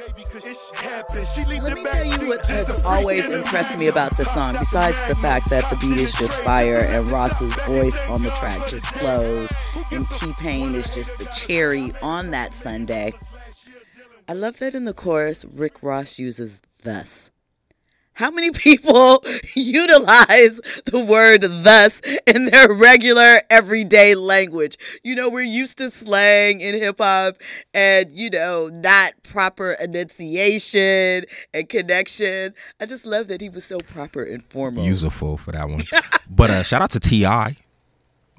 Let me tell you what has always impressed me about this song, besides the fact that the beat is just fire and Ross's voice on the track just flows, and T Pain is just the cherry on that Sunday. I love that in the chorus, Rick Ross uses thus. How many people utilize the word thus in their regular everyday language? You know, we're used to slang in hip hop and, you know, not proper enunciation and connection. I just love that he was so proper and formal. Useful for that one. but uh, shout out to T.I.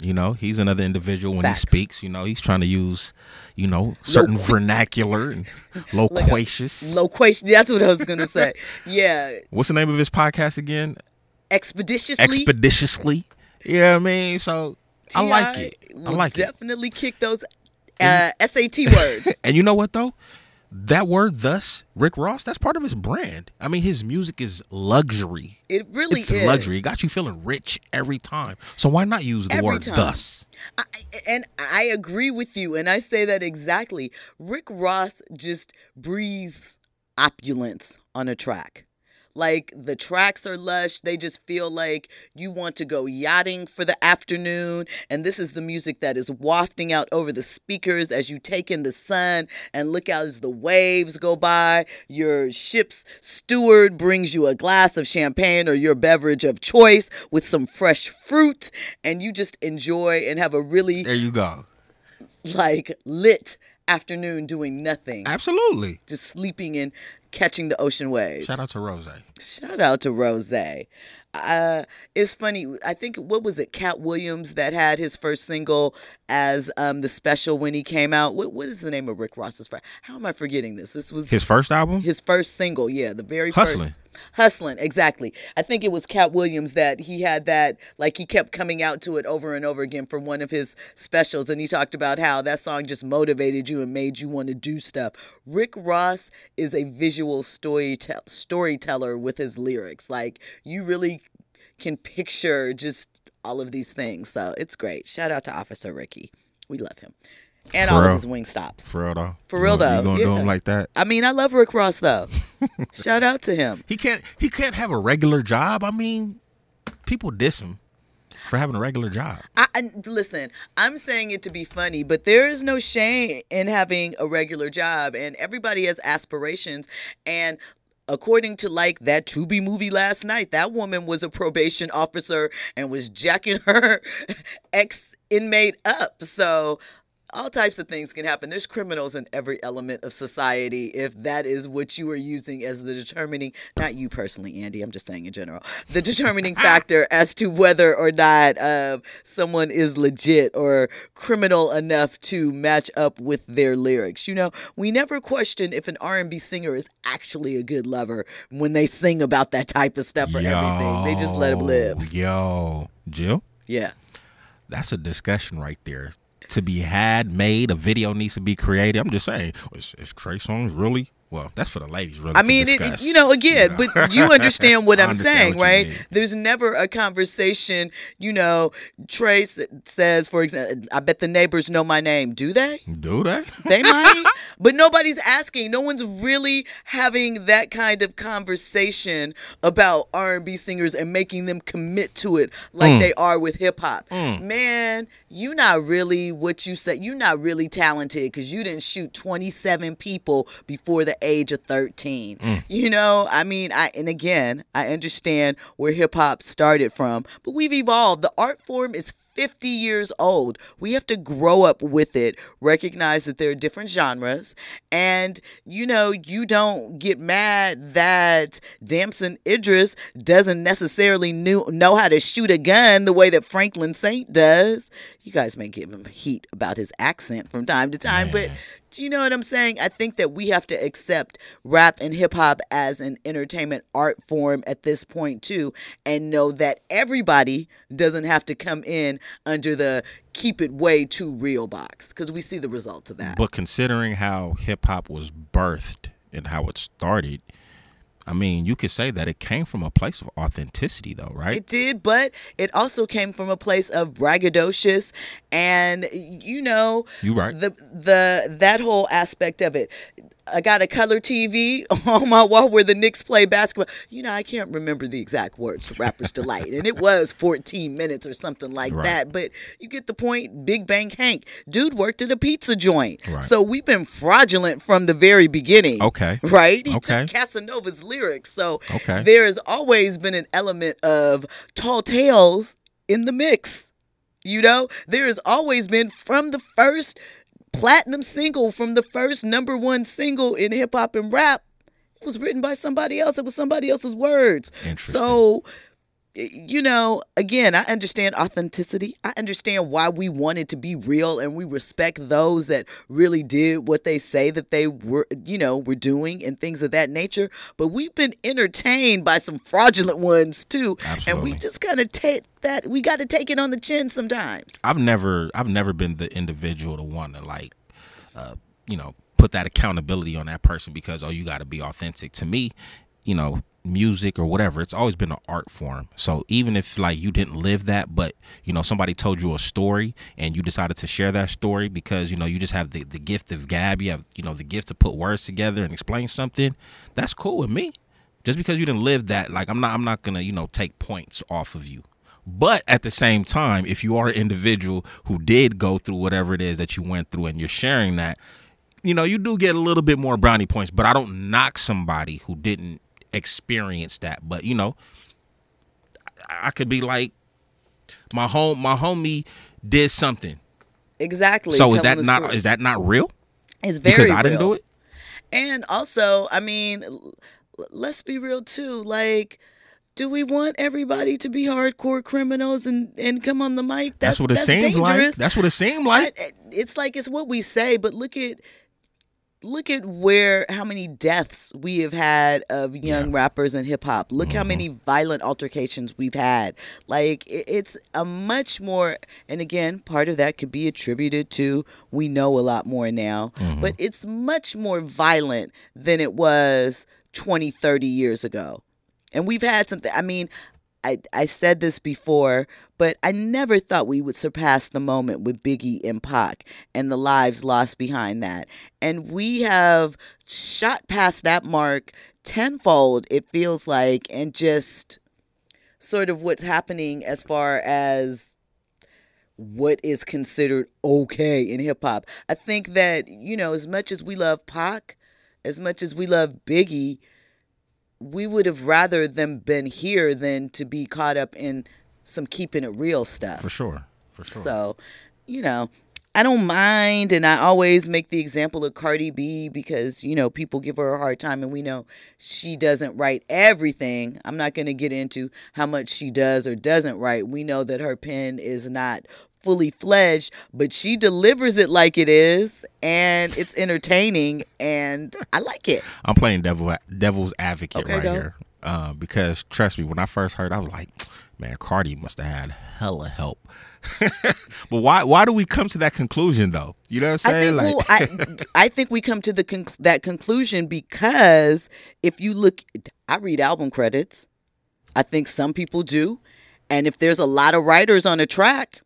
You know, he's another individual when Facts. he speaks. You know, he's trying to use, you know, certain vernacular and loquacious. Loquation. That's what I was going to say. Yeah. What's the name of his podcast again? Expeditiously. Expeditiously. Yeah, I mean, so I like it. I like it. definitely kick those uh, SAT words. And you know what though? That word, thus, Rick Ross, that's part of his brand. I mean, his music is luxury. It really it's is. luxury. It got you feeling rich every time. So why not use the Every word time. thus? I, and I agree with you, and I say that exactly. Rick Ross just breathes opulence on a track. Like the tracks are lush, they just feel like you want to go yachting for the afternoon. And this is the music that is wafting out over the speakers as you take in the sun and look out as the waves go by. Your ship's steward brings you a glass of champagne or your beverage of choice with some fresh fruit, and you just enjoy and have a really There you go. like lit afternoon doing nothing, Absolutely. just sleeping and catching the ocean waves. Shout out to Rose. Shout out to Rose. Uh, it's funny. I think what was it, Katt Williams, that had his first single as um the special when he came out. What what is the name of Rick Ross's? How am I forgetting this? This was His first album? his first single. Yeah, the very Hustlin'. first. Hustling, exactly. I think it was Katt Williams that he had that, like he kept coming out to it over and over again for one of his specials. And he talked about how that song just motivated you and made you want to do stuff. Rick Ross is a visual storytell storyteller with his lyrics. Like, you really can picture just all of these things. So it's great. Shout out to Officer Ricky. We love him. And For all of his wing stops. For real though. For real, though, You gonna do yeah. him like that? I mean, I love Rick Ross though. Shout out to him. He can't he can't have a regular job. I mean, people diss him for having a regular job. I, I listen. I'm saying it to be funny, but there is no shame in having a regular job, and everybody has aspirations. And according to like that Tubi movie last night, that woman was a probation officer and was jacking her ex inmate up. So. All types of things can happen. There's criminals in every element of society. If that is what you are using as the determining, not you personally, Andy, I'm just saying in general, the determining factor as to whether or not uh, someone is legit or criminal enough to match up with their lyrics. You know, we never question if an R&B singer is actually a good lover when they sing about that type of stuff or everything. They just let them live. Yo, Jill, Yeah. that's a discussion right there. To be had, made, a video needs to be created. I'm just saying, is, is Trey Songz really? Well, that's for the ladies, really. I mean, it, you know, again, you know? but you understand what I'm understand saying, what right? There's never a conversation, you know, Trey s- says, for example, I bet the neighbors know my name. Do they? Do they? They might, but nobody's asking. No one's really having that kind of conversation about R&B singers and making them commit to it like Mm. they are with hip hop. Mm. Man, you're not really what you said. You're not really talented because you didn't shoot 27 people before the age of 13. Mm. You know, I mean, I and again, I understand where hip hop started from, but we've evolved. The art form is 50 years old. We have to grow up with it, recognize that there are different genres, and you know, you don't get mad that Damson Idris doesn't necessarily knew, know how to shoot a gun the way that Franklin Saint does. You guys may give him heat about his accent from time to time, but do you know what I'm saying? I think that we have to accept rap and hip hop as an entertainment art form at this point too, and know that everybody doesn't have to come in under the keep it way too real box because we see the results of that. But considering how hip hop was birthed and how it started, I mean, you could say that it came from a place of authenticity, though, right? It did, but it also came from a place of braggadocious and you know You right. the the that whole aspect of it. I got a color TV on my wall where the Knicks play basketball. You know, I can't remember the exact words to Rapper's Delight. And it was 14 minutes or something like Right. that. But you get the point. Big Bank Hank. Dude worked at a pizza joint. Right. So we've been fraudulent from the very beginning. Okay. Right? He Okay. took Casanova's lyrics. So Okay. there has always been an element of tall tales in the mix. You know, there has always been from the first platinum single, from the first number one single in hip hop and rap. Was written by somebody else. It was somebody else's words. Interesting. So, you know, again, I understand authenticity. I understand why we wanted to be real and we respect those that really did what they say that they were, you know, were doing and things of that nature. But we've been entertained by some fraudulent ones too. And we just kind of take that, we got to take it on the chin sometimes. I've never I've never been the individual to want to like uh you know put that accountability on that person because oh you got to be authentic to me you know music or whatever it's always been an art form. So even if like you didn't live that but you know somebody told you a story and you decided to share that story because you know you just have the, the gift of gab you have you know the gift to put words together and explain something that's cool with me. Just because you didn't live that like i'm not i'm not gonna you know take points off of you. But at the same time if you are an individual who did go through whatever it is that you went through and you're sharing that you know you do get a little bit more brownie points but i don't knock somebody who didn't experience that. But you know i, I could be like my home my homie did something. Exactly. so is that not is that not real? It's very because i didn't do it? And also, I mean, l- let's be real too. Like, do we want everybody to be hardcore criminals and and come on the mic? that's, what it seems like. that's what it seemed like. I- it's like it's what we say, but look at look at where how many deaths we have had of young Yeah. rappers and hip hop. Look how Mhm. many violent altercations we've had. Like it, it's a much more and again, part of that could be attributed to we know a lot more now, Mhm. but it's much more violent than it was 20, 30 years ago. And we've had something I mean, I, I said this before, but I never thought we would surpass the moment with Biggie and Pac and the lives lost behind that. And we have shot past that mark tenfold, it feels like, and just sort of what's happening as far as what is considered okay in hip hop. I think that, you know, as much as we love Pac, as much as we love Biggie, we would have rather them been here than to be caught up in some keeping it real stuff. for sure for sure So, you know, I don't mind, and I always make the example of Cardi B because you know people give her a hard time, and we know she doesn't write everything. I'm not going to get into how much she does or doesn't write. We know that her pen is not fully fledged, but she delivers it like it is, and it's entertaining, and I like it. I'm playing devil devil's advocate Okay, right go. here. Uh, because trust me, when I first heard, I was like, man, Cardi must have had hella help. but why why do we come to that conclusion though? You know what I'm I saying? think like, well, I I think we come to the conc- that conclusion because if you look, I read album credits. I think some people do, and if there's a lot of writers on a track,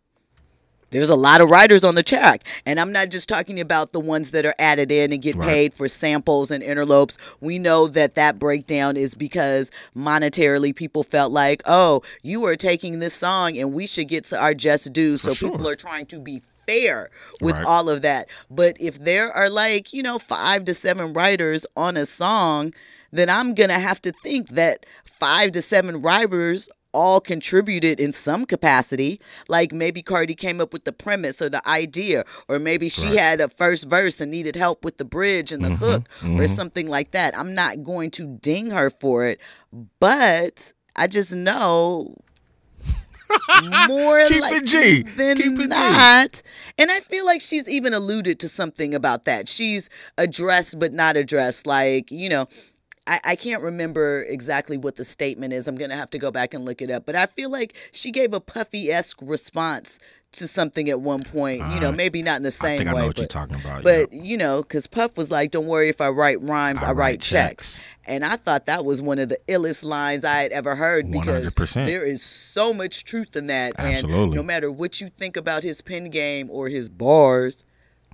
there's a lot of writers on the track, and I'm not just talking about the ones that are added in and get Right. paid for samples and interlopes. We know that that breakdown is because monetarily people felt like, oh, you are taking this song and we should get to our just due. For So sure. people are trying to be fair with Right. all of that. But if there are like, you know, five to seven writers on a song, then I'm going to have to think that five to seven writers all contributed in some capacity. Like maybe Cardi came up with the premise or the idea, or maybe she Right. had a first verse and needed help with the bridge and the Mhm, hook or mhm. something like that. I'm not going to ding her for it, but I just know more Keep it like than Keep not. And I feel like she's even alluded to something about that. She's addressed but not addressed. Like, you know, I, I can't remember exactly what the statement is. I'm gonna have to go back and look it up. But I feel like she gave a puffy esque response to something at one point. you know, Uh, maybe not in the I same think I way. know what you're but, talking about. but you know, because Puff was like, "Don't worry if I write rhymes, I, I write, write checks. checks. And I thought that was one of the illest lines I had ever heard because 100%. there is so much truth in that. And Absolutely. no matter what you think about his pen game or his bars,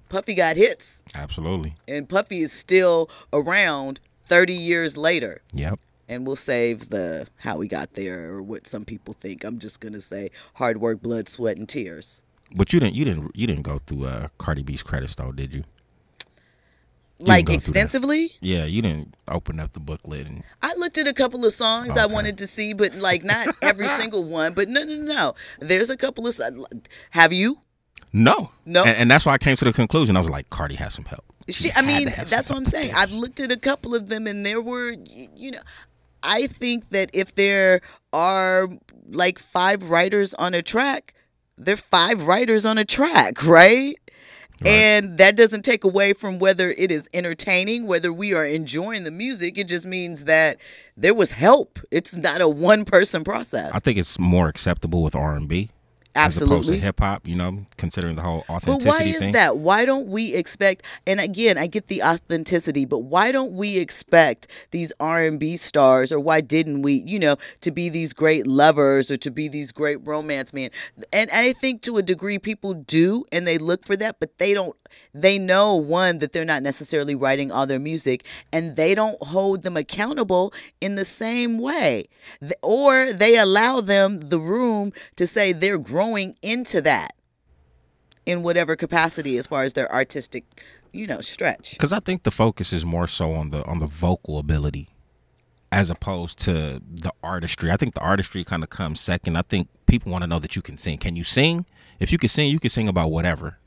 Puffy got hits, Absolutely. and Puffy is still around 30 years later. Yep. And we'll save the how we got there or what some people think. I'm just gonna say hard work, blood, sweat, and tears. But you didn't you didn't you didn't go through uh Cardi B's credits though, did you? You Like didn't go through that. extensively. Yeah, you didn't open up the booklet and I looked at a couple of songs I wanted to see, but like not every single one. But no, no, no, no. There's a couple of. Have you? no, No. and, and that's why I came to the conclusion. I was like, Cardi has some help. She, I mean, that's what I'm saying. I've looked at a couple of them, and there were, you know, I think that if there are like five writers on a track, there are five writers on a track, right? Right. And that doesn't take away from whether it is entertaining, whether we are enjoying the music. It just means that there was help. It's not a one person process. I think it's more acceptable with R and B as opposed to Absolutely. hip hop. You know, considering the whole authenticity. But why is thing. that? Why don't we expect? And again, I get the authenticity, but why don't we expect these R and B stars, or why didn't we, you know, to be these great lovers or to be these great romance men? And I think to a degree, people do, and they look for that, but they don't. They know one that they're not necessarily writing all their music, and they don't hold them accountable in the same way, or they allow them the room to say they're growing into that in whatever capacity as far as their artistic, you know, stretch. Because I think the focus is more so on the on the vocal ability, as opposed to the artistry. I think the artistry kind of comes second. I think people want to know that you can sing. Can you sing? If you can sing, you can sing about whatever,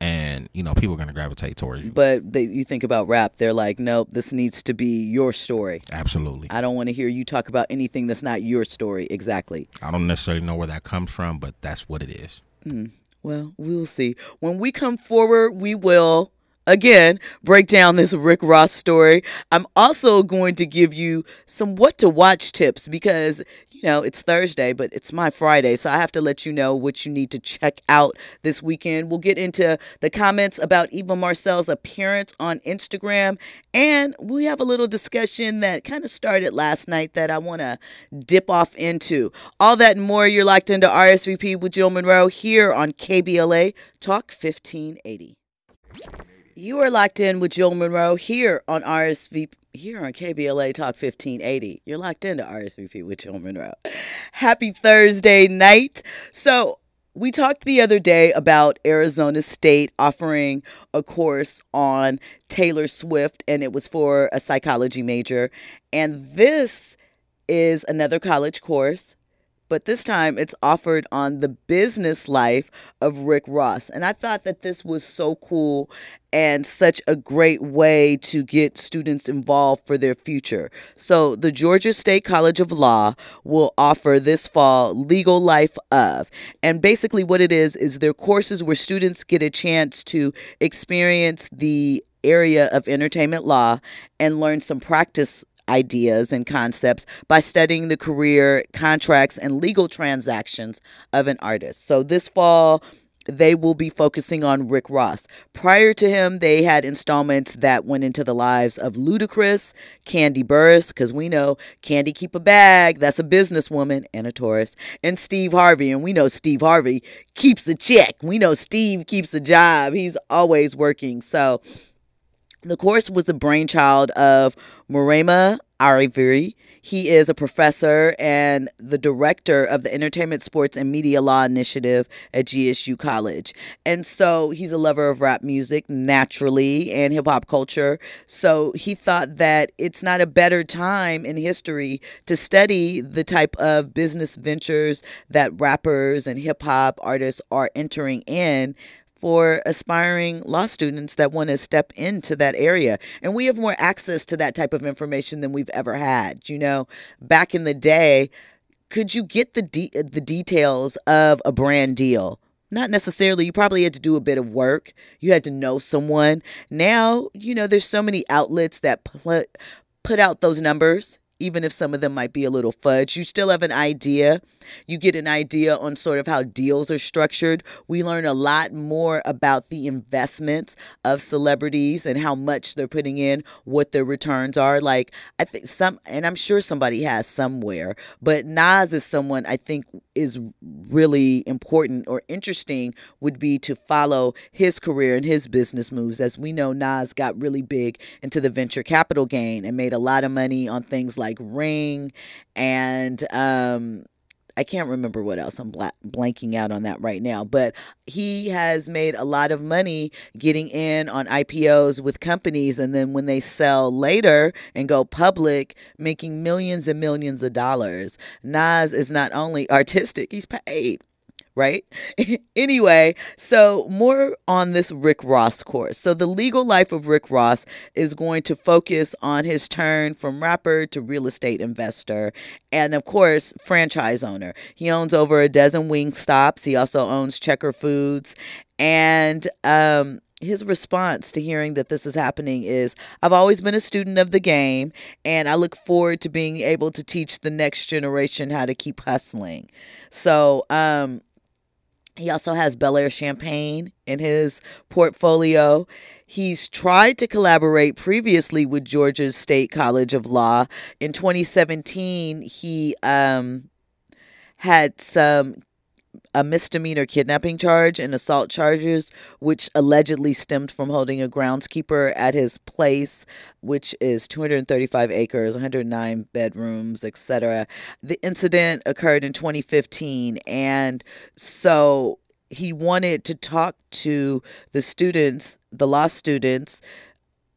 and you know people are gonna gravitate towards you. But they, you think about rap, they're like, nope, this needs to be your story. Absolutely. I don't want to hear you talk about anything that's not your story. Exactly. I don't necessarily know where that comes from, but that's what it is. Mm, well, we'll see. When we come forward, we will again break down this Rick Ross story. I'm also going to give you some what to watch tips because you know it's Thursday, but it's my Friday, so I have to let you know what you need to check out this weekend. We'll get into the comments about Eva Marcelle's appearance on Instagram, and we have a little discussion that kind of started last night that I want to dip off into. All that and more. You're locked into RSVP with Jill Munroe here on KBLA Talk 1580. You are locked in with Jill Munroe here on RSVP here on KBLA Talk 1580. You're locked into RSVP with Jill Munroe. Happy Thursday night. So we talked the other day about Arizona State offering a course on Taylor Swift, and it was for a psychology major. And this is another college course, but this time it's offered on the business life of Rick Ross. And I thought that this was so cool and such a great way to get students involved for their future. So, the Georgia State College of Law will offer this fall Legal Life of. And basically, what it is, is their courses where students get a chance to experience the area of entertainment law and learn some practice ideas and concepts by studying the career, contracts, and legal transactions of an artist. So this fall, they will be focusing on Rick Ross. Prior to him, they had installments that went into the lives of Ludacris, Kandi Burruss, because we know Kandi keep a bag, that's a businesswoman and a Taurus, and Steve Harvey, and we know Steve Harvey keeps a check. We know Steve keeps a job. He's always working. So the course was the brainchild of Moraima Ivory. He is a professor and the director of the Entertainment, Sports, and Media Law Initiative at GSU College. And so he's a lover of rap music naturally and hip hop culture. So he thought that it's not a better time in history to study the type of business ventures that rappers and hip hop artists are entering in for aspiring law students that want to step into that area. And we have more access to that type of information than we've ever had. You know, back in the day, could you get the de- the details of a brand deal? Not necessarily. You probably had to do a bit of work. You had to know someone. Now, you know, there's so many outlets that put put out those numbers even if some of them might be a little fudge. You still have an idea. You get an idea on sort of how deals are structured. We learn a lot more about the investments of celebrities and how much they're putting in, what their returns are. Like, I think some, and I'm sure somebody has somewhere, but Nas is someone I think is really important or interesting would be to follow his career and his business moves. As we know, Nas got really big into the venture capital gain and made a lot of money on things like Ring and um, I can't remember what else. I'm bla- blanking out on that right now. But he has made a lot of money getting in on IPOs with companies. And then when they sell later and go public, making millions and millions of dollars. Nas is not only artistic, he's paid right? anyway, so more on this Rick Ross course. So, the legal life of Rick Ross is going to focus on his turn from rapper to real estate investor and, of course, franchise owner. He owns over a dozen wing stops, he also owns Checker Foods. And, um, his response to hearing that this is happening is I've always been a student of the game and I look forward to being able to teach the next generation how to keep hustling. So, um, he also has Belaire Champagne in his portfolio. He's tried to collaborate previously with Georgia State College of Law. In 2017, he um, had some a misdemeanor kidnapping charge and assault charges, which allegedly stemmed from holding a groundskeeper at his place, which is 235 acres, 109 bedrooms, etc. The incident occurred in 2015, and so he wanted to talk to the students, the law students,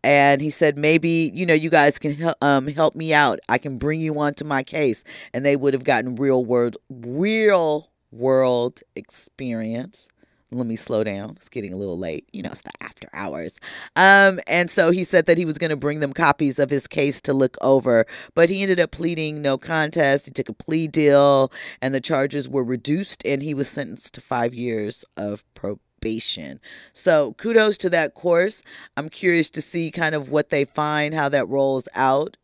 and he said maybe you know you guys can help um help me out. I can bring you onto my case, and they would have gotten real world real world experience. Let me slow down. It's getting a little late. You know, it's the after hours. Um, and so he said that he was going to bring them copies of his case to look over, but he ended up pleading no contest. He took a plea deal, and the charges were reduced, and he was sentenced to five years of probation. So kudos to that course. I'm curious to see kind of what they find, how that rolls out.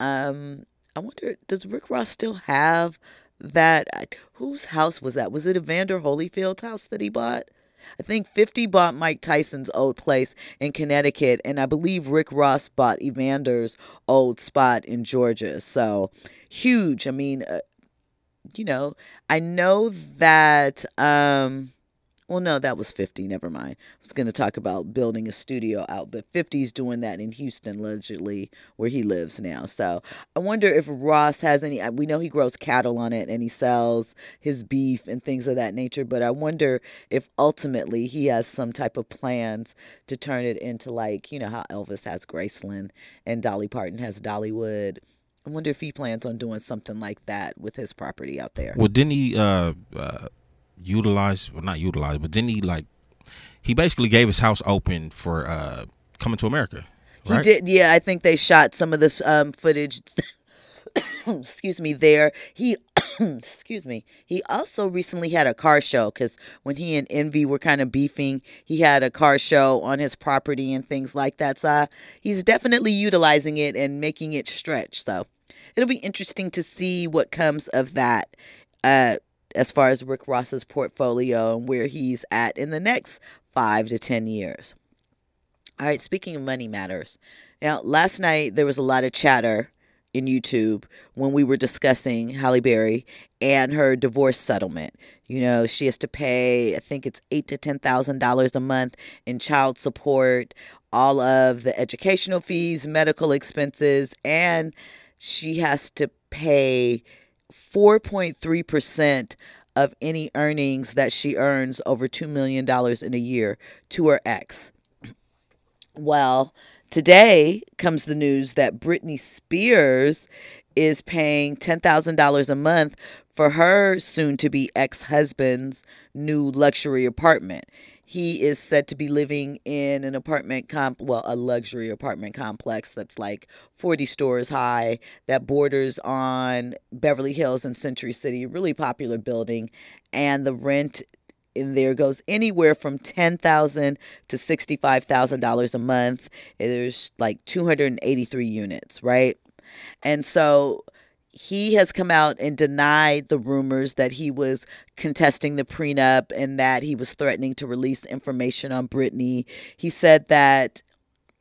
Um, I wonder, does Rick Ross still have that uh, whose house was that? Was it Evander Holyfield's house that he bought? I think 50 bought Mike Tyson's old place in Connecticut, and I believe Rick Ross bought Evander's old spot in Georgia. So huge. I mean, uh, you know, I know that um, well, no, that was 50. Never mind. I was going to talk about building a studio out, but 50's doing that in Houston, allegedly, where he lives now. So I wonder if Ross has any. Uh, we know he grows cattle on it and he sells his beef and things of that nature, but I wonder if ultimately he has some type of plans to turn it into like, you know, how Elvis has Graceland and Dolly Parton has Dollywood. I wonder if he plans on doing something like that with his property out there. Well, didn't he? Uh, uh utilize, well, not utilize, but didn't he like? He basically gave his house open for uh coming to America. Right? He did. Yeah, I think they shot some of the um, footage. excuse me. There, he. excuse me. He also recently had a car show because when he and Envy were kind of beefing, he had a car show on his property and things like that. So uh, he's definitely utilizing it and making it stretch. So it'll be interesting to see what comes of that. Uh, as far as Rick Ross's portfolio and where he's at in the next five to 10 years. All right, speaking of money matters. Now, last night there was a lot of chatter in YouTube when we were discussing Halle Berry and her divorce settlement. You know, she has to pay, I think it's eight to ten thousand dollars a month in child support, all of the educational fees, medical expenses, and she has to pay 4.3% of any earnings that she earns over $2 million in a year to her ex. Well, today comes the news that Britney Spears is paying $10,000 a month for her soon to be ex husband's new luxury apartment. He is said to be living in an apartment comp, well, a luxury apartment complex that's like 40 stories high that borders on Beverly Hills and Century City, really popular building, and the rent in there goes anywhere from ten thousand to sixty five thousand dollars a month. There's like two hundred and eighty three units, right? And so he has come out and denied the rumors that he was contesting the prenup and that he was threatening to release information on Britney. He said that,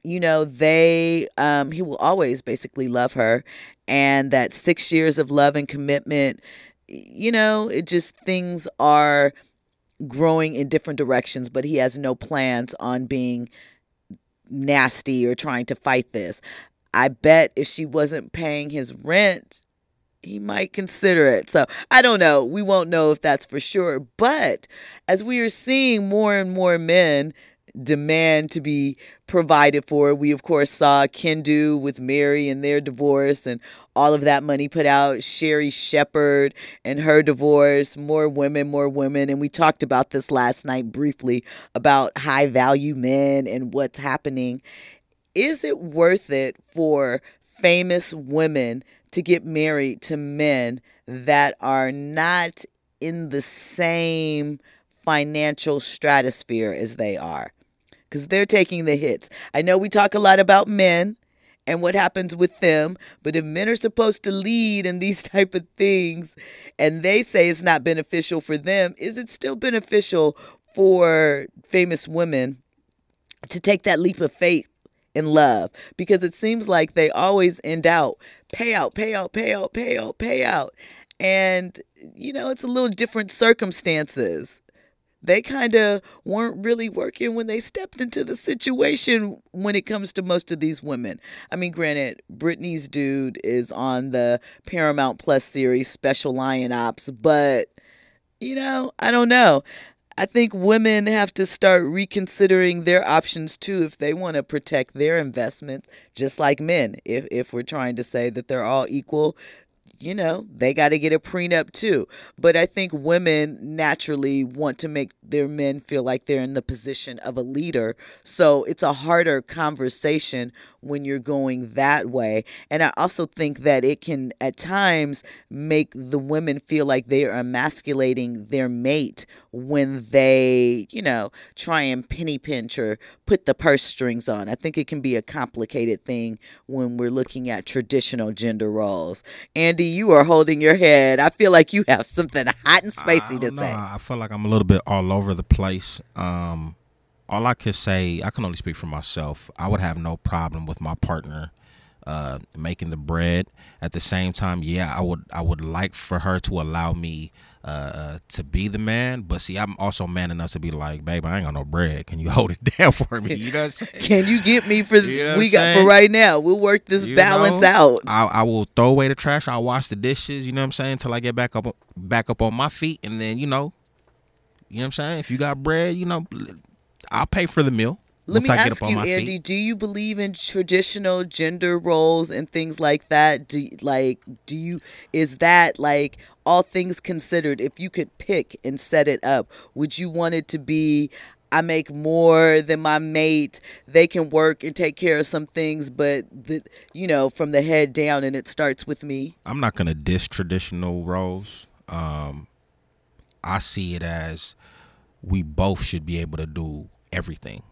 you know, they, um, he will always basically love her and that six years of love and commitment, you know, it just things are growing in different directions, but he has no plans on being nasty or trying to fight this. I bet if she wasn't paying his rent, he might consider it. So I don't know. We won't know if that's for sure. But as we are seeing more and more men demand to be provided for, we of course saw Kendu with Mary and their divorce and all of that money put out. Sherri Shepherd and her divorce, more women, more women. And we talked about this last night briefly about high value men and what's happening. Is it worth it for famous women to get married to men that are not in the same financial stratosphere as they are because they're taking the hits. I know we talk a lot about men and what happens with them, but if men are supposed to lead in these type of things and they say it's not beneficial for them, is it still beneficial for famous women to take that leap of faith in love because it seems like they always end out payout, payout, payout, payout, payout. And, you know, it's a little different circumstances. They kind of weren't really working when they stepped into the situation when it comes to most of these women. I mean, granted, Britney's dude is on the Paramount Plus series Special Lion Ops, but, you know, I don't know. I think women have to start reconsidering their options too if they want to protect their investments, just like men. If if we're trying to say that they're all equal, you know, they got to get a prenup too. But I think women naturally want to make their men feel like they're in the position of a leader. So it's a harder conversation when you're going that way. And I also think that it can at times make the women feel like they are emasculating their mate when they, you know, try and penny pinch or put the purse strings on. I think it can be a complicated thing when we're looking at traditional gender roles. Andy, you are holding your head. I feel like you have something hot and spicy to know. say. I feel like I'm a little bit all over the place. Um, all I could say, I can only speak for myself. I would have no problem with my partner uh, making the bread. At the same time, yeah, I would I would like for her to allow me uh, uh, to be the man. But see, I'm also man enough to be like, babe, I ain't got no bread. Can you hold it down for me? You know what I'm saying? Can you get me for You know we got for right now? We'll work this You balance know, out. I, I will throw away the trash. I'll wash the dishes. You know what I'm saying? Until I get back up back up on my feet, and then you know, you know what I'm saying. If you got bread, you know, I'll pay for the meal. Let once me ask you, Andy, feet. do you believe in traditional gender roles and things like that? Do like do you is that like all things considered, if you could pick and set it up, would you want it to be I make more than my mate. They can work and take care of some things, but the you know, from the head down and it starts with me. I'm not gonna diss traditional roles. Um, I see it as we both should be able to do everything.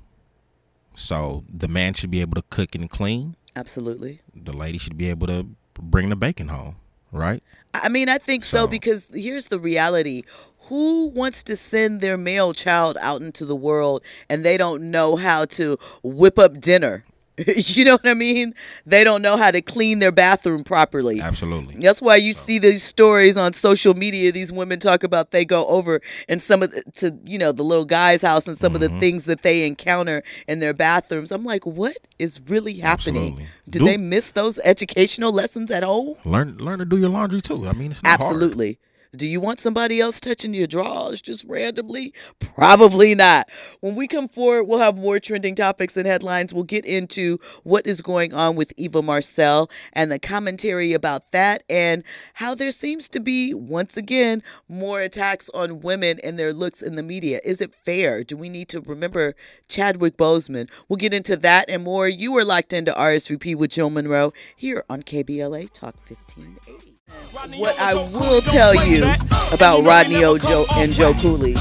So the man should be able to cook and clean. Absolutely. The lady should be able to bring the bacon home, right? I mean, I think so, So- because here's the reality. Who wants to send their male child out into the world and they don't know how to whip up dinner? you know what I mean? They don't know how to clean their bathroom properly. Absolutely. That's why you see these stories on social media. These women talk about they go over and some of the, to you know the little guy's house and some of the Mhm. things that they encounter in their bathrooms. I'm like, what is really happening? Absolutely. Did Do- they miss those educational lessons at home? Learn learn to do your laundry too. I mean, it's not hard. Do you want somebody else touching your drawers just randomly? Probably not. When we come forward, we'll have more trending topics and headlines. We'll get into what is going on with Eva Marcelle and the commentary about that and how there seems to be, once again, more attacks on women and their looks in the media. Is it fair? Do we need to remember Chadwick Boseman? We'll get into that and more. You are locked into RSVP with Joe Munroe here on KBLA Talk 1580. What I will tell you about Rodney Ojo and Joe Cooley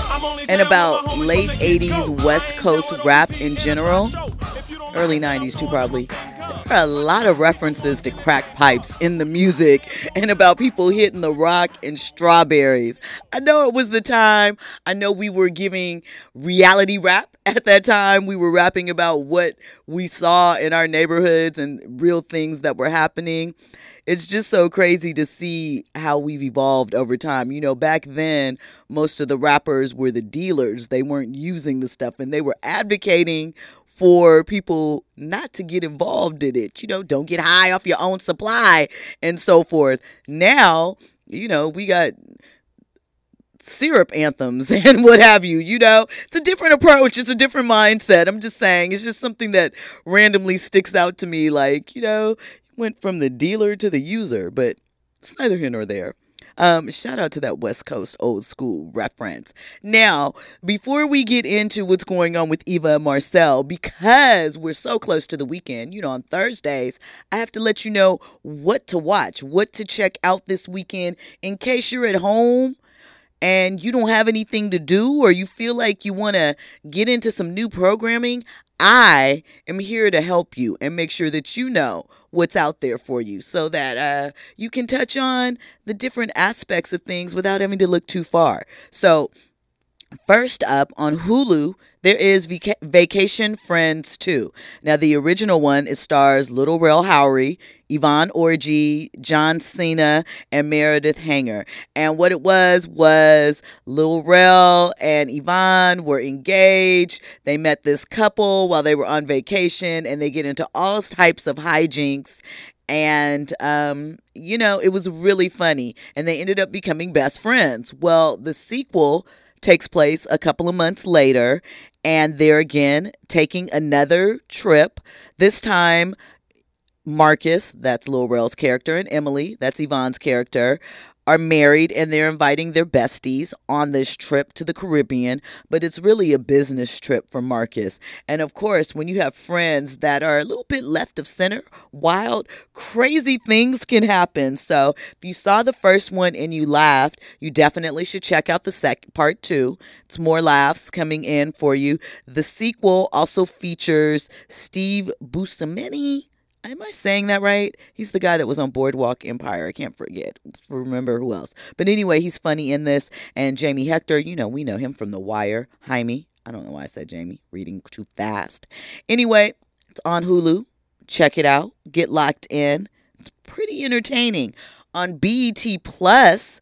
and about late 80s West Coast rap in general early 90s too, probably. There are a lot of references to crack pipes in the music and about people hitting the rock and strawberries. I know it was the time. I know we were giving reality rap at that time. We were rapping about what we saw in our neighborhoods and real things that were happening it's just so crazy to see how we've evolved over time. You know, back then, most of the rappers were the dealers. They weren't using the stuff and they were advocating for people not to get involved in it. You know, don't get high off your own supply and so forth. Now, you know, we got syrup anthems and what have you. You know, it's a different approach, it's a different mindset. I'm just saying, it's just something that randomly sticks out to me. Like, you know, went from the dealer to the user, but it's neither here nor there. Um, shout out to that West Coast old school reference. Now, before we get into what's going on with Eva and Marcelle, because we're so close to the weekend, you know, on Thursdays, I have to let you know what to watch, what to check out this weekend in case you're at home and you don't have anything to do or you feel like you want to get into some new programming, I am here to help you and make sure that you know what's out there for you so that uh, you can touch on the different aspects of things without having to look too far. So, first up on Hulu, there is Vacation Friends 2. Now, the original one, it stars Little Rel Howery, Yvonne Orji, John Cena, and Meredith Hagner. And what it was was Lil Rel and Yvonne were engaged. They met this couple while they were on vacation, and they get into all types of hijinks and um, you know it was really funny and they ended up becoming best friends well the sequel takes place a couple of months later and they're again taking another trip. This time, Marcus, that's Lil Rel's character, and Emily, that's Yvonne's character, are married and they're inviting their besties on this trip to the Caribbean, but it's really a business trip for Marcus. And of course, when you have friends that are a little bit left of center, wild, crazy things can happen. So if you saw the first one and you laughed, you definitely should check out the second part two. It's more laughs coming in for you. The sequel also features Steve Buscemi Am I saying that right? He's the guy that was on Boardwalk Empire. I can't forget. Remember who else. But anyway, he's funny in this. And Jamie Hector, you know, we know him from The Wire. Jaime. I don't know why I said Jamie. Reading too fast. Anyway, it's on Hulu. Check it out. Get locked in. It's pretty entertaining. On BET Plus,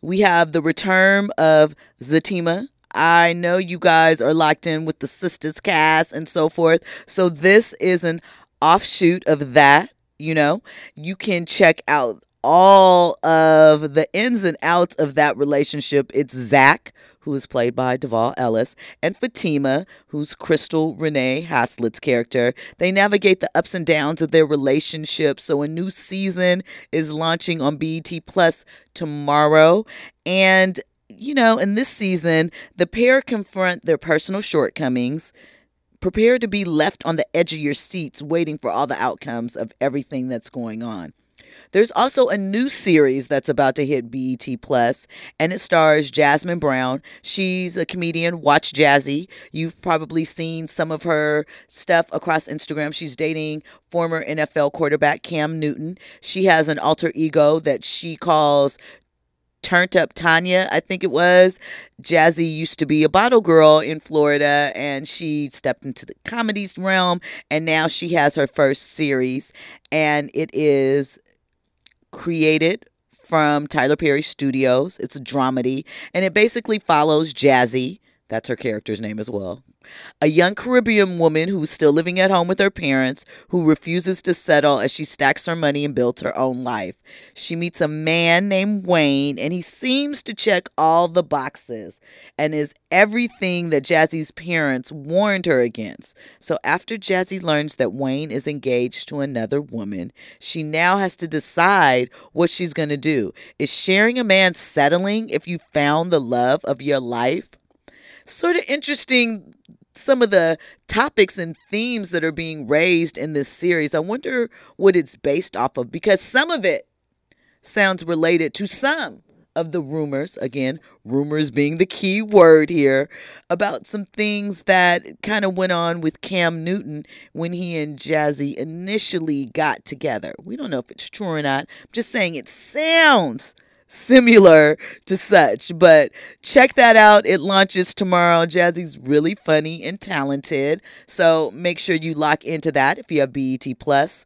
we have the return of Zatima. I know you guys are locked in with the Sisters cast and so forth. So this is an offshoot of that, you know, you can check out all of the ins and outs of that relationship. It's Zach, who is played by Devale Ellis, and Fatima, who's Crystal Renee Hayslett's character. They navigate the ups and downs of their relationship. So a new season is launching on BET Plus tomorrow. And, you know, in this season, the pair confront their personal shortcomings prepare to be left on the edge of your seats waiting for all the outcomes of everything that's going on. There's also a new series that's about to hit BET Plus, and it stars Jasmine Brown. She's a comedian. Watch Jazzy. You've probably seen some of her stuff across Instagram. She's dating former NFL quarterback Cam Newton. She has an alter ego that she calls Turned Up Tanya, I think it was. Jazzy used to be a bottle girl in Florida and she stepped into the comedies realm and now she has her first series and it is created from Tyler Perry Studios. It's a dramedy and it basically follows Jazzy, that's her character's name as well, a young Caribbean woman who's still living at home with her parents, who refuses to settle as she stacks her money and builds her own life. She meets a man named Wayne, and he seems to check all the boxes and is everything that Jazzy's parents warned her against. So after Jazzy learns that Wayne is engaged to another woman, she now has to decide what she's going to do. Is sharing a man settling if you found the love of your life? Sort of interesting some of the topics and themes that are being raised in this series. I wonder what it's based off of because some of it sounds related to some of the rumors, again, rumors being the key word here, about some things that kind of went on with Cam Newton when he and Jazzy initially got together. We don't know if it's true or not. I'm just saying it sounds similar to such. But check that out. It launches tomorrow. Jazzy's really funny and talented. So make sure you lock into that if you have BET Plus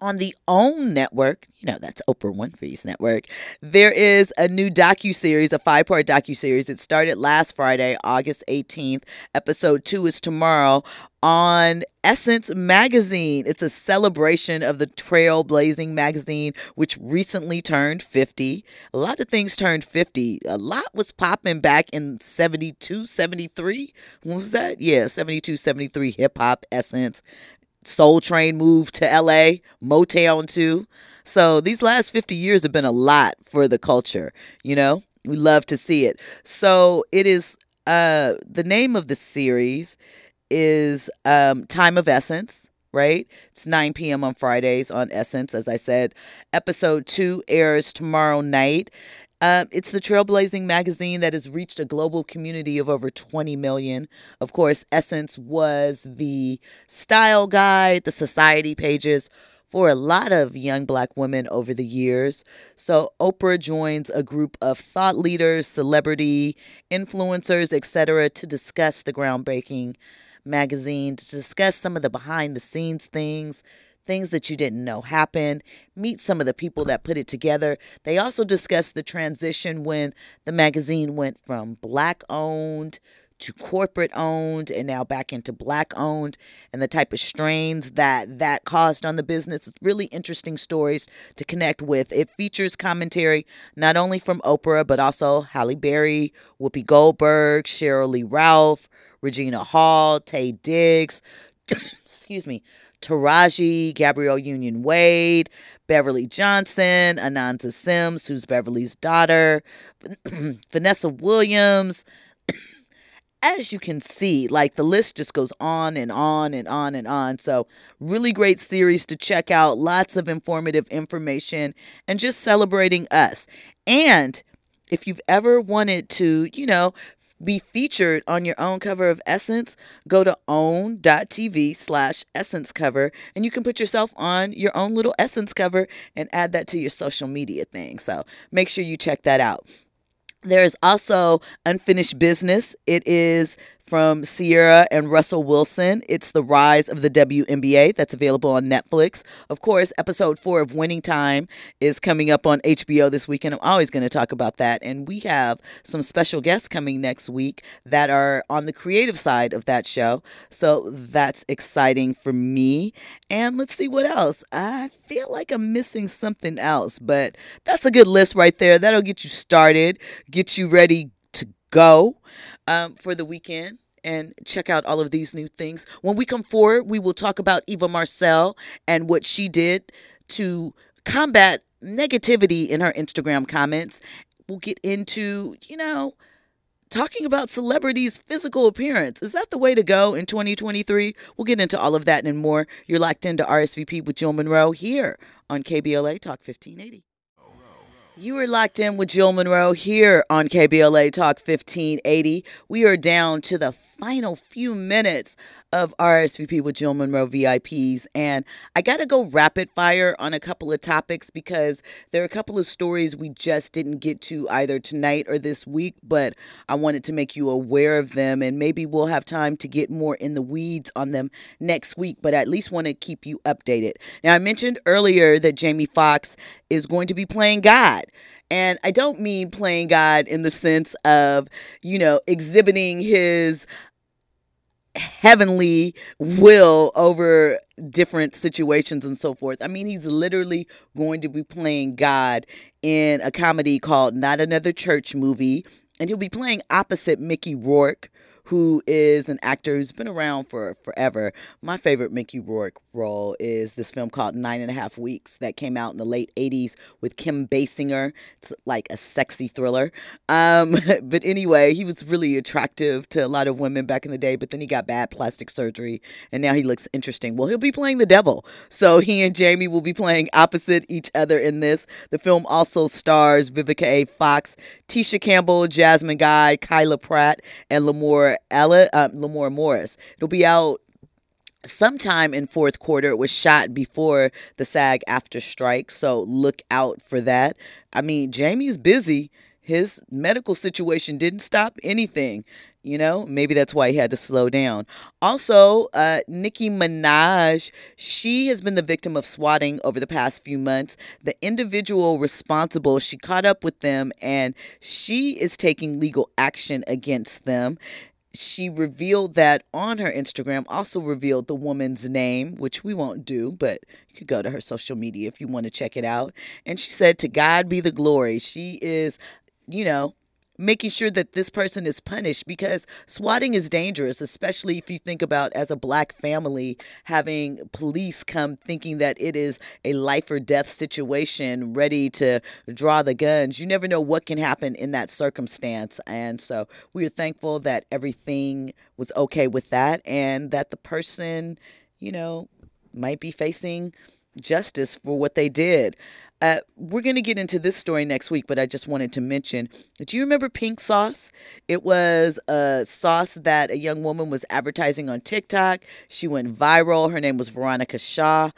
on the OWN network, you know that's Oprah Winfrey's network. There is a new docu series, a five-part docu series. It started last Friday, August 18th. Episode 2 is tomorrow on Essence magazine. It's a celebration of the trailblazing magazine which recently turned 50. A lot of things turned 50. A lot was popping back in 72, 73. What was that? Yeah, 72, 73 hip hop Essence. Soul Train moved to LA, Motown too. So these last 50 years have been a lot for the culture, you know? We love to see it. So it is uh the name of the series is um Time of Essence, right? It's 9 p.m. on Fridays on Essence, as I said. Episode 2 airs tomorrow night. Uh, it's the trailblazing magazine that has reached a global community of over 20 million. Of course, Essence was the style guide, the society pages for a lot of young black women over the years. So Oprah joins a group of thought leaders, celebrity influencers, etc., to discuss the groundbreaking magazine, to discuss some of the behind the scenes things things that you didn't know happened, meet some of the people that put it together. They also discussed the transition when the magazine went from black owned to corporate owned and now back into black owned and the type of strains that that caused on the business. It's really interesting stories to connect with. It features commentary not only from Oprah but also Halle Berry, Whoopi Goldberg, Sheryl Lee Ralph, Regina Hall, Taye Diggs, excuse me, Taraji, Gabrielle Union Wade, Beverly Johnson, Anansa Sims, who's Beverly's daughter, Vanessa Williams. As you can see, like the list just goes on and on and on and on. So, really great series to check out. Lots of informative information and just celebrating us. And if you've ever wanted to, you know, be featured on your own cover of Essence, go to own.tv slash Essence cover and you can put yourself on your own little Essence cover and add that to your social media thing. So make sure you check that out. There is also unfinished business. It is from Ciara and Russell Wilson. It's The Rise of the WNBA that's available on Netflix. Of course, episode four of Winning Time is coming up on HBO this weekend. I'm always going to talk about that. And we have some special guests coming next week that are on the creative side of that show. So that's exciting for me. And let's see what else. I feel like I'm missing something else, but that's a good list right there. That'll get you started, get you ready to go um, for the weekend and check out all of these new things. When we come forward, we will talk about Eva Marcelle and what she did to combat negativity in her Instagram comments. We'll get into, you know, talking about celebrities' physical appearance. Is that the way to go in 2023? We'll get into all of that and more. You're locked into RSVP with Jill Munroe here on KBLA Talk 1580. You are locked in with Jill Munroe here on KBLA Talk 1580. We are down to the final few minutes of RSVP with Jill Munroe VIPs. And I got to go rapid fire on a couple of topics because there are a couple of stories we just didn't get to either tonight or this week, but I wanted to make you aware of them. And maybe we'll have time to get more in the weeds on them next week, but I at least want to keep you updated. Now, I mentioned earlier that Jamie Foxx is going to be playing God. And I don't mean playing God in the sense of, you know, exhibiting his heavenly will over different situations and so forth. I mean, he's literally going to be playing God in a comedy called Not Another Church Movie, and he'll be playing opposite Mickey Rourke, who is an actor who's been around for forever. My favorite Mickey Rourke role is this film called Nine and a Half Weeks that came out in the late 80s with Kim Basinger. It's like a sexy thriller. Um, but anyway, he was really attractive to a lot of women back in the day, but then he got bad plastic surgery and now he looks interesting. Well, he'll be playing the devil. So he and Jamie will be playing opposite each other in this. The film also stars Vivica A. Fox, Tisha Campbell, Jasmine Guy, Kyla Pratt, and Ella, uh, Lamorne Morris. It'll be out sometime in fourth quarter. It was shot before the SAG-AFTRA strike, so look out for that. I mean, Jamie's busy. His medical situation didn't stop anything. You know, maybe that's why he had to slow down. Also, uh, Nicki Minaj, she has been the victim of swatting over the past few months. The individual responsible, she caught up with them and she is taking legal action against them she revealed that on her Instagram, also revealed the woman's name, which we won't do, but you could go to her social media if you want to check it out. And she said, To God be the glory. She is, you know, making sure that this person is punished because swatting is dangerous, especially if you think about as a black family having police come thinking that it is a life or death situation ready to draw the guns. You never know what can happen in that circumstance. And so we are thankful that everything was okay with that and that the person, you know, might be facing justice for what they did. Uh, we're going to get into this story next week, but I just wanted to mention do you remember pink sauce? It was a sauce that a young woman was advertising on TikTok. She went viral. Her name was Veronica Shaw,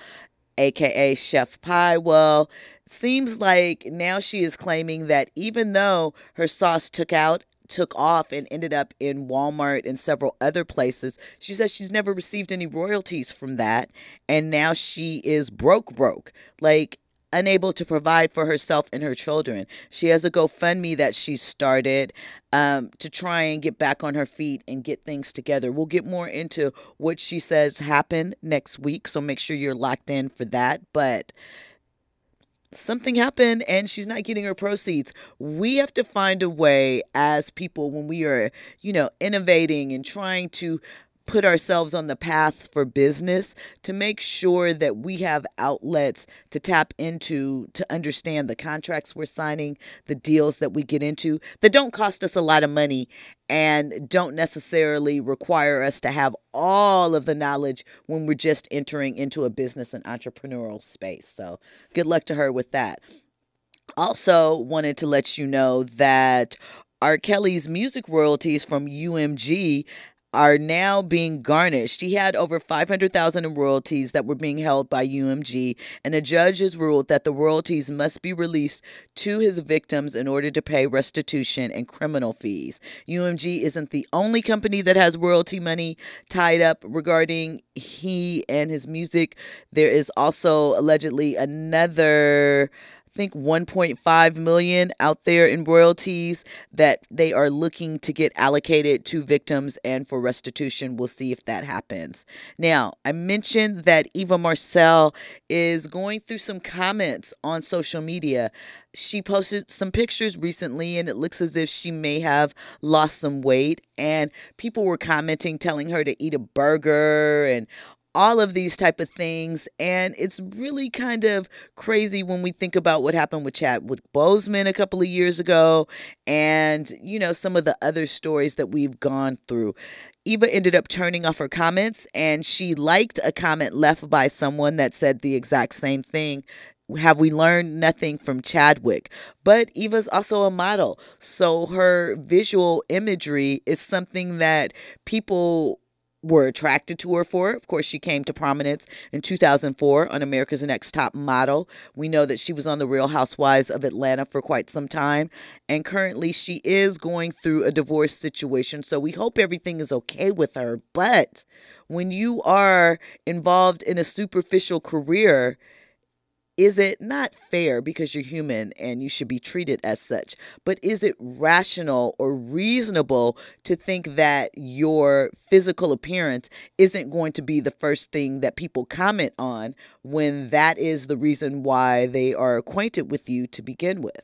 aka Chef Pii. Well, seems like now she is claiming that even though her sauce took out took off and ended up in Walmart and several other places. She says she's never received any royalties from that. And now she is broke, broke. Like, unable to provide for herself and her children. She has a GoFundMe that she started um, to try and get back on her feet and get things together. We'll get more into what she says happened next week, so make sure you're locked in for that. But something happened and she's not getting her proceeds. We have to find a way as people when we are, you know, innovating and trying to put ourselves on the path for business to make sure that we have outlets to tap into to understand the contracts we're signing, the deals that we get into that don't cost us a lot of money and don't necessarily require us to have all of the knowledge when we're just entering into a business and entrepreneurial space. So, good luck to her with that. Also, wanted to let you know that R. Kelly's music royalties from UMG are now being garnished. He had over 500,000 in royalties that were being held by UMG, and a judge has ruled that the royalties must be released to his victims in order to pay restitution and criminal fees. UMG isn't the only company that has royalty money tied up regarding he and his music. There is also allegedly another I think 1.5 million out there in royalties that they are looking to get allocated to victims and for restitution. We'll see if that happens. Now, I mentioned that Eva Marcelle is going through some comments on social media. She posted some pictures recently and it looks as if she may have lost some weight and people were commenting telling her to eat a burger and all of these type of things and it's really kind of crazy when we think about what happened with Chadwick Boseman a couple of years ago and you know some of the other stories that we've gone through. Eva ended up turning off her comments and she liked a comment left by someone that said the exact same thing have we learned nothing from Chadwick? But Eva's also a model. So her visual imagery is something that people were attracted to her for. Of course, she came to prominence in 2004 on America's Next Top Model. We know that she was on The Real Housewives of Atlanta for quite some time. And currently, she is going through a divorce situation. So we hope everything is okay with her. But when you are involved in a superficial career, is it not fair because you're human and you should be treated as such? But is it rational or reasonable to think that your physical appearance isn't going to be the first thing that people comment on when that is the reason why they are acquainted with you to begin with?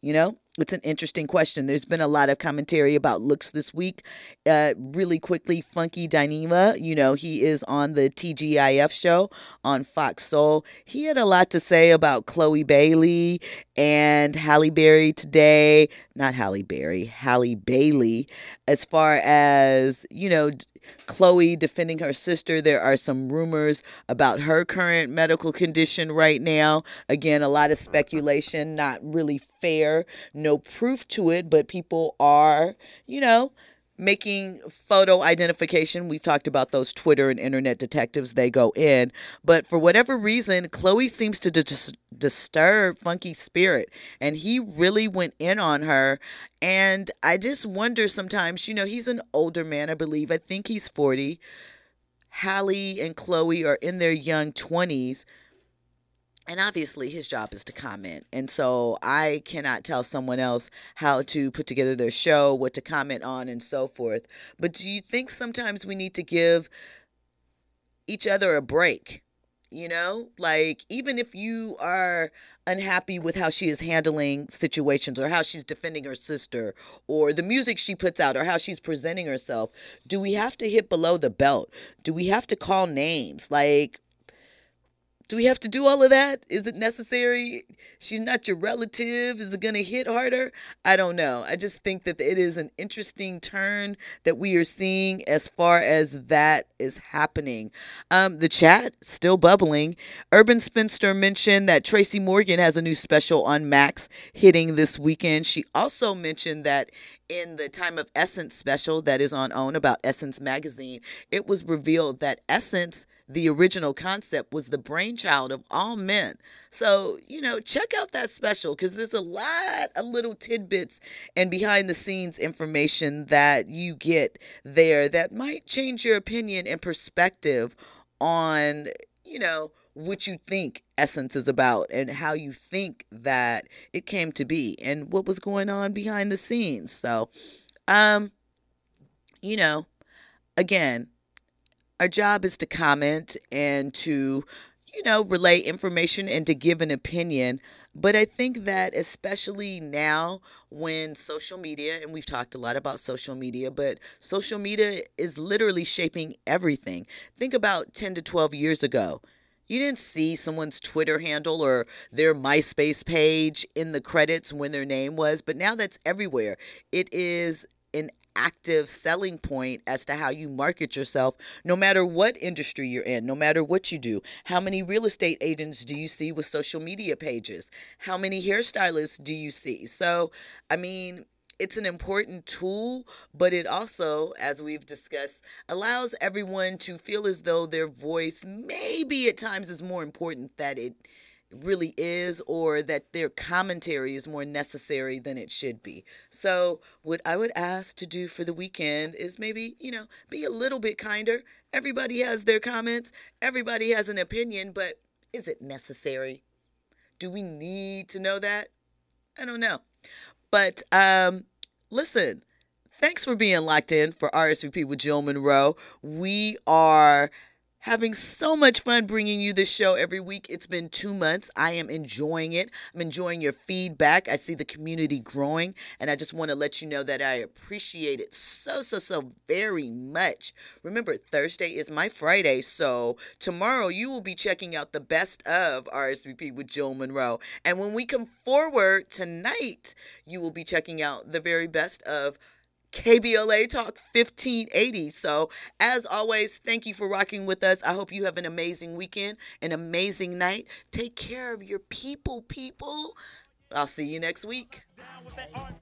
You know, it's an interesting question. There's been a lot of commentary about looks this week. Uh, really quickly, Funky Dineva, you know, he is on the TGIF show on Fox Soul. He had a lot to say about Chloe Bailey and Halle Berry today. Not Halle Berry, Halle Bailey. As far as, you know, Chloe defending her sister. There are some rumors about her current medical condition right now. Again, a lot of speculation, not really fair, no proof to it, but people are, you know, making photo identification. We've talked about those Twitter and internet detectives, they go in. But for whatever reason, Chloe seems to dis- disturb Funky's spirit. And he really went in on her. And I just wonder sometimes, you know, he's an older man, I believe. I think he's 40. Halle and Chloe are in their young 20s and obviously his job is to comment and so i cannot tell someone else how to put together their show what to comment on and so forth but do you think sometimes we need to give each other a break you know? Like even if you are unhappy with how she is handling situations or how she's defending her sister or the music she puts out or how she's presenting herself do we have to hit below the belt? Do we have to call names? Like do we have to do all of that? Is it necessary? She's not your relative. Is it going to hit harder? I don't know. I just think that it is an interesting turn that we are seeing as far as that is happening. Um, the chat still bubbling. Urban Spinster mentioned that Tracy Morgan has a new special on Max hitting this weekend. She also mentioned that in the Time of Essence special that is on OWN about Essence magazine, it was revealed that Essence the original concept was the brainchild of all men. So, you know, check out that special because there's a lot of little tidbits and behind the scenes information that you get there that might change your opinion and perspective on, you know, what you think essence is about and how you think that it came to be and what was going on behind the scenes. So, um, you know, again, our job is to comment and to, you know, relay information and to give an opinion. But I think that especially now when social media, and we've talked a lot about social media, but social media is literally shaping everything. Think about 10 to 12 years ago. You didn't see someone's Twitter handle or their MySpace page in the credits when their name was, but now that's everywhere. It is an active selling point as to how you market yourself, no matter what industry you're in, no matter what you do. How many real estate agents do you see with social media pages? How many hairstylists do you see? So, I mean, it's an important tool, but it also, as we've discussed, allows everyone to feel as though their voice maybe at times is more important that it really is or that their commentary is more necessary than it should be. So, what I would ask to do for the weekend is maybe, you know, be a little bit kinder. Everybody has their comments, everybody has an opinion, but is it necessary? Do we need to know that? I don't know. But um listen, thanks for being locked in for RSVP with Jill Munroe. We are having so much fun bringing you this show every week. It's been two months. I am enjoying it. I'm enjoying your feedback. I see the community growing, and I just want to let you know that I appreciate it so, so, so very much. Remember, Thursday is my Friday, so tomorrow you will be checking out the best of RSVP with Jill Munroe. And when we come forward tonight, you will be checking out the very best of KBLA Talk 1580. So, as always, thank you for rocking with us. I hope you have an amazing weekend, an amazing night. Take care of your people, people. I'll see you next week.